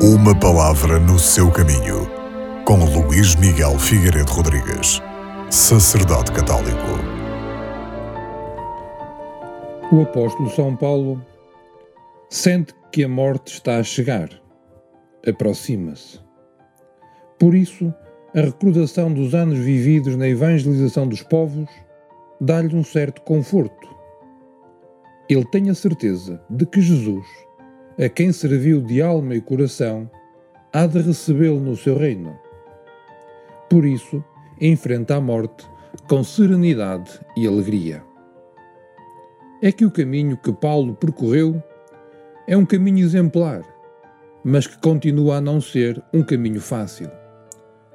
Uma palavra no seu caminho, com Luís Miguel Figueiredo Rodrigues, sacerdote católico. O apóstolo São Paulo sente que a morte está a chegar, aproxima-se. Por isso, a recordação dos anos vividos na evangelização dos povos dá-lhe um certo conforto. Ele tem a certeza de que Jesus a quem serviu de alma e coração, há de recebê-lo no seu reino. Por isso, enfrenta a morte com serenidade e alegria. É que o caminho que Paulo percorreu é um caminho exemplar, mas que continua a não ser um caminho fácil.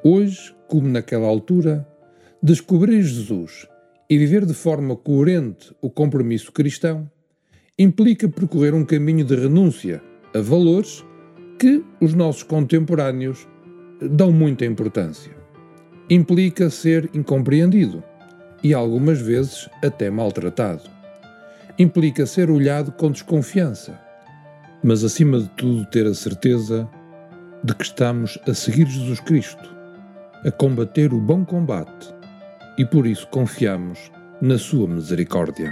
Hoje, como naquela altura, descobrir Jesus e viver de forma coerente o compromisso cristão implica percorrer um caminho de renúncia a valores que os nossos contemporâneos dão muita importância. Implica ser incompreendido e algumas vezes até maltratado. Implica ser olhado com desconfiança, mas acima de tudo ter a certeza de que estamos a seguir Jesus Cristo, a combater o bom combate e por isso confiamos na Sua misericórdia.